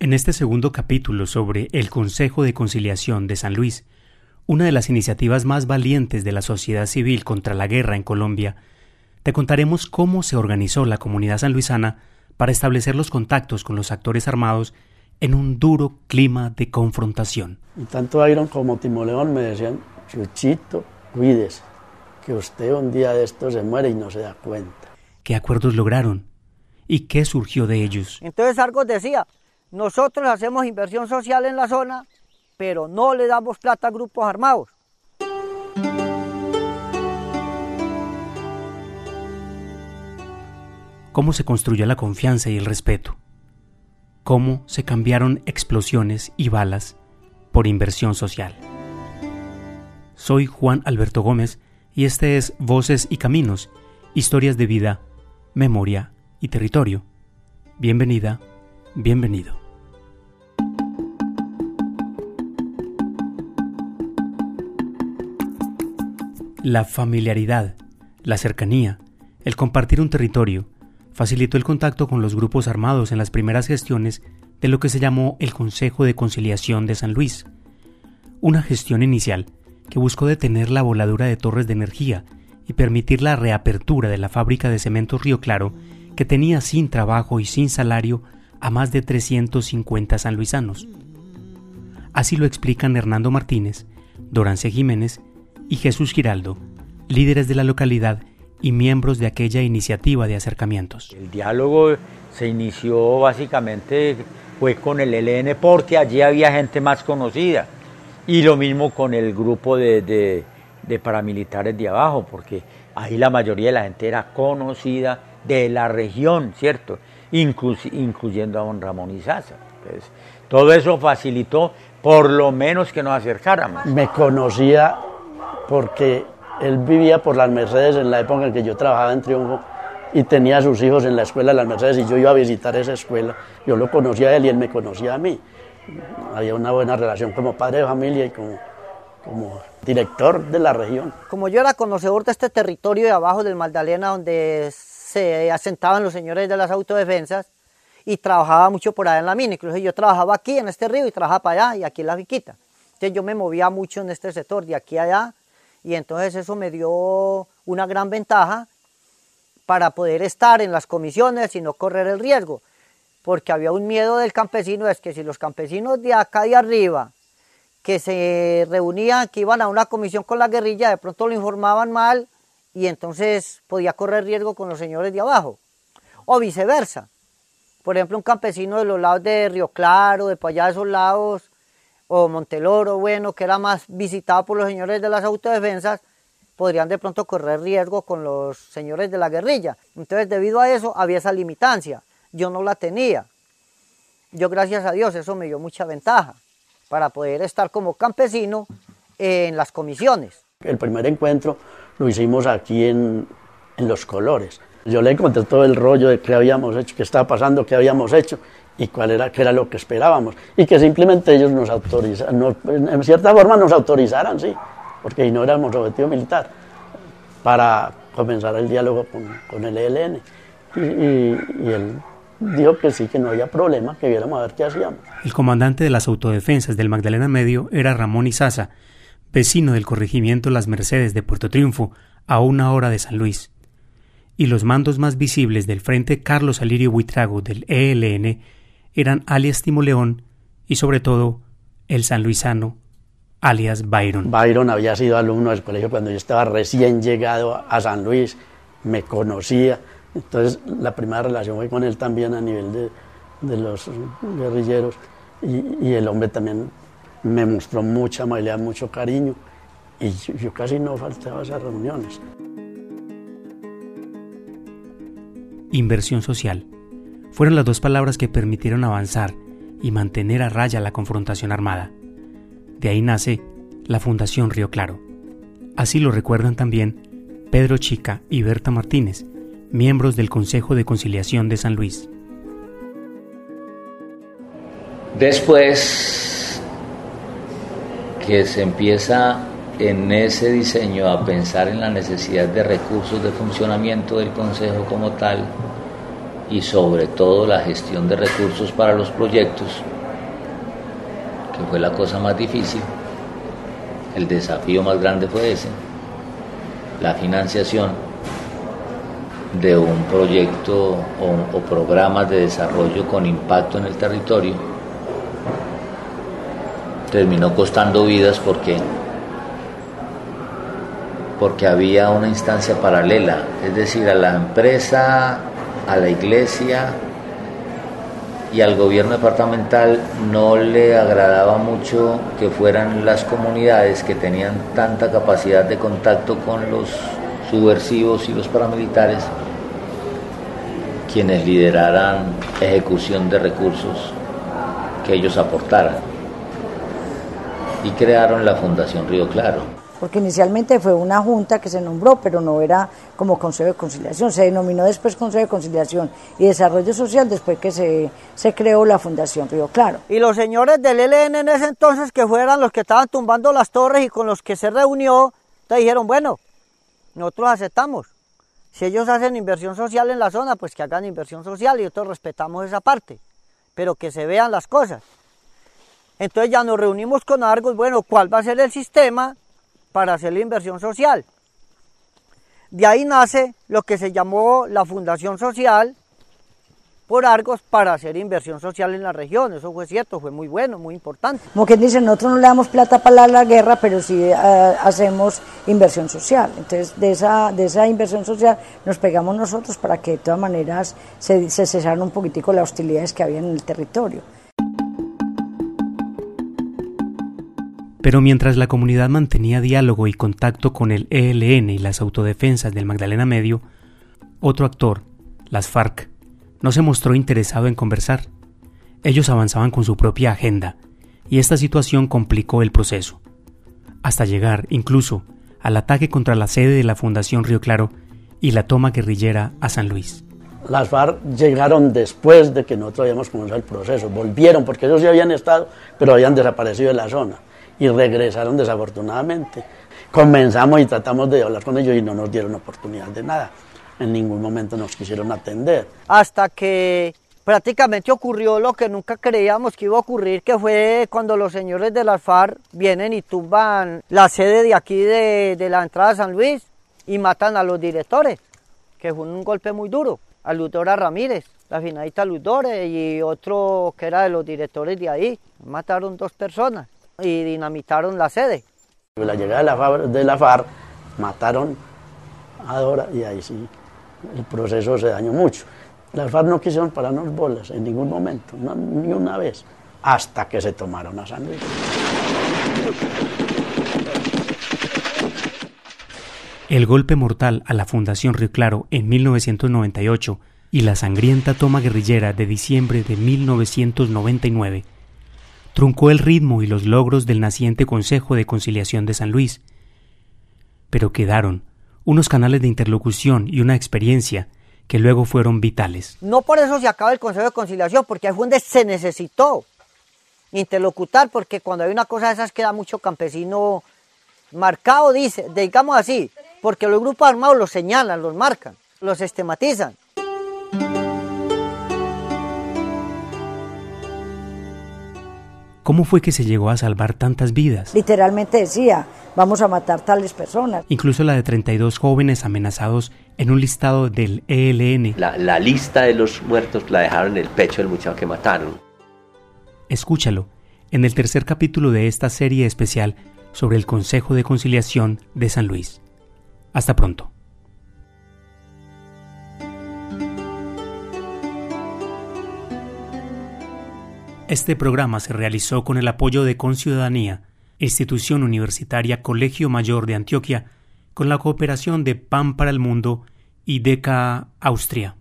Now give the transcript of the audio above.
En este segundo capítulo sobre el Consejo de Conciliación de San Luis, una de las iniciativas más valientes de la sociedad civil contra la guerra en Colombia, te contaremos cómo se organizó la comunidad sanluisana para establecer los contactos con los actores armados en un duro clima de confrontación. Y tanto Iron como Timoleón me decían, Chuchito, cuídese, que usted un día de esto se muere y no se da cuenta. ¿Qué acuerdos lograron? ¿Y qué surgió de ellos? Entonces Argos decía, nosotros hacemos inversión social en la zona, pero no le damos plata a grupos armados. ¿Cómo se construyó la confianza y el respeto? ¿Cómo se cambiaron explosiones y balas por inversión social? Soy Juan Alberto Gómez y este es Voces y Caminos, historias de vida, memoria y territorio. Bienvenida, bienvenido. La familiaridad, la cercanía, el compartir un territorio, facilitó el contacto con los grupos armados en las primeras gestiones de lo que se llamó el Consejo de Conciliación de San Luis, una gestión inicial que buscó detener la voladura de torres de energía y permitir la reapertura de la fábrica de cementos Río Claro, que tenía sin trabajo y sin salario a más de 350 sanluisanos. Así lo explican Hernando Martínez, Dorance Jiménez y Jesús Giraldo, líderes de la localidad y miembros de aquella iniciativa de acercamientos. El diálogo se inició básicamente fue con el ELN porque allí había gente más conocida y lo mismo con el grupo de, paramilitares de abajo porque ahí la mayoría de la gente era conocida de la región, ¿cierto? incluyendo a don Ramón Izaza. todo eso facilitó por lo menos que nos acercáramos. Me conocía porque él vivía por las Mercedes en la época en que yo trabajaba en Triunfo y tenía a sus hijos en la escuela de las Mercedes y yo iba a visitar esa escuela. Yo lo conocía a él y él me conocía a mí. Había una buena relación como padre de familia y como, como director de la región. Como yo era conocedor de este territorio de abajo del Magdalena donde se asentaban los señores de las autodefensas y trabajaba mucho por allá en la mina, incluso yo trabajaba aquí en este río y trabajaba para allá y aquí en la Viquita. Entonces yo me movía mucho en este sector, de aquí a allá, y entonces eso me dio una gran ventaja para poder estar en las comisiones y no correr el riesgo, porque había un miedo del campesino, es que si los campesinos de acá de arriba, que se reunían, que iban a una comisión con la guerrilla, de pronto lo informaban mal y entonces podía correr riesgo con los señores de abajo, o viceversa. Por ejemplo, un campesino de los lados de Río Claro, de para allá de esos lados, o Monteloro, bueno, que era más visitado por los señores de las autodefensas, podrían de pronto correr riesgo con los señores de la guerrilla. Entonces, debido a eso, había esa limitancia. Yo no la tenía. Yo, gracias a Dios, eso me dio mucha ventaja para poder estar como campesino en las comisiones. El primer encuentro lo hicimos aquí en, en Los Colores. Yo le conté todo el rollo de qué habíamos hecho, qué estaba pasando, qué habíamos hecho y cuál era, qué era lo que esperábamos. Y que simplemente ellos nos autorizaran, en cierta forma nos autorizaran, sí, porque no éramos objetivo militar, para comenzar el diálogo con, el ELN. Y, y, él dijo que sí, que no había problema, que viéramos a ver qué hacíamos. El comandante de las autodefensas del Magdalena Medio era Ramón Izaza, vecino del corregimiento Las Mercedes de Puerto Triunfo, a una hora de San Luis. Y los mandos más visibles del Frente Carlos Alirio Buitrago del ELN eran alias Timoleón y sobre todo el sanluisano alias Byron. Byron había sido alumno del colegio cuando yo estaba recién llegado a San Luis, me conocía, entonces la primera relación fue con él también a nivel de, de los guerrilleros y, y, el hombre también me mostró mucha amabilidad, mucho cariño y yo, yo casi no faltaba a esas reuniones. Inversión social fueron las dos palabras que permitieron avanzar y mantener a raya la confrontación armada. De ahí nace la Fundación Río Claro. Así lo recuerdan también Pedro Chica y Berta Martínez, miembros del Consejo de Conciliación de San Luis. Después que se empieza en ese diseño a pensar en la necesidad de recursos de funcionamiento del Consejo como tal, y sobre todo la gestión de recursos para los proyectos, que fue la cosa más difícil. El desafío más grande fue ese, la financiación de un proyecto o, programas de desarrollo con impacto en el territorio. Terminó costando vidas porque porque había una instancia paralela, es decir, a la empresa, a la iglesia y al gobierno departamental no le agradaba mucho que fueran las comunidades que tenían tanta capacidad de contacto con los subversivos y los paramilitares quienes lideraran ejecución de recursos que ellos aportaran y crearon la Fundación Río Claro porque inicialmente fue una junta que se nombró, pero no era como Consejo de Conciliación, se denominó después Consejo de Conciliación y Desarrollo Social después que se, se creó la Fundación Río Claro. Y los señores del ELN en ese entonces, que fueran los que estaban tumbando las torres y con los que se reunió, te dijeron, bueno, nosotros aceptamos. Si ellos hacen inversión social en la zona, pues que hagan inversión social y nosotros respetamos esa parte, pero que se vean las cosas. Entonces ya nos reunimos con Argos, bueno, ¿cuál va a ser el sistema para hacer la inversión social. De ahí nace lo que se llamó la Fundación Social por Argos para hacer inversión social en la región. Eso fue cierto, fue muy bueno, muy importante. Como quien dice, nosotros no le damos plata para la, guerra, pero sí eh, hacemos inversión social. Entonces, de esa, de esa inversión social nos pegamos nosotros para que de todas maneras se, se cesaran un poquitico las hostilidades que había en el territorio. Pero mientras la comunidad mantenía diálogo y contacto con el ELN y las autodefensas del Magdalena Medio, otro actor, las FARC, no se mostró interesado en conversar. Ellos avanzaban con su propia agenda, y esta situación complicó el proceso, hasta llegar incluso al ataque contra la sede de la Fundación Río Claro y la toma guerrillera a San Luis. Las FARC llegaron después de que nosotros habíamos comenzado el proceso, volvieron porque ellos ya habían estado, pero habían desaparecido de la zona y regresaron desafortunadamente. Comenzamos y tratamos de hablar con ellos y no nos dieron oportunidad de nada. En ningún momento nos quisieron atender. Hasta que prácticamente ocurrió lo que nunca creíamos que iba a ocurrir, que fue cuando los señores de las FARC vienen y tumban la sede de aquí de, de la entrada de San Luis y matan a los directores, que fue un golpe muy duro, a Ludora Ramírez, la finalista Ludore y otro que era de los directores de ahí. Mataron dos personas y dinamitaron la sede. La llegada de la, FARC mataron a Dora y ahí sí el proceso se dañó mucho. Las FARC no quisieron pararnos bolas en ningún momento, ni una vez, hasta que se tomaron a San Luis. El golpe mortal a la Fundación Río Claro en 1998 y la sangrienta toma guerrillera de diciembre de 1999 truncó el ritmo y los logros del naciente Consejo de Conciliación de San Luis. Pero quedaron unos canales de interlocución y una experiencia que luego fueron vitales. No por eso se acaba el Consejo de Conciliación, porque ahí fue donde se necesitó interlocutar, porque cuando hay una cosa de esas queda mucho campesino marcado, dice, digamos así, porque los grupos armados los señalan, los marcan, los estigmatizan. ¿Cómo fue que se llegó a salvar tantas vidas? Literalmente decía, vamos a matar tales personas. Incluso la de 32 jóvenes amenazados en un listado del ELN. La, lista de los muertos la dejaron en el pecho del muchacho que mataron. Escúchalo en el tercer capítulo de esta serie especial sobre el Consejo de Conciliación de San Luis. Hasta pronto. Este programa se realizó con el apoyo de Conciudadanía, institución universitaria Colegio Mayor de Antioquia, con la cooperación de PAN para el Mundo y DECA Austria.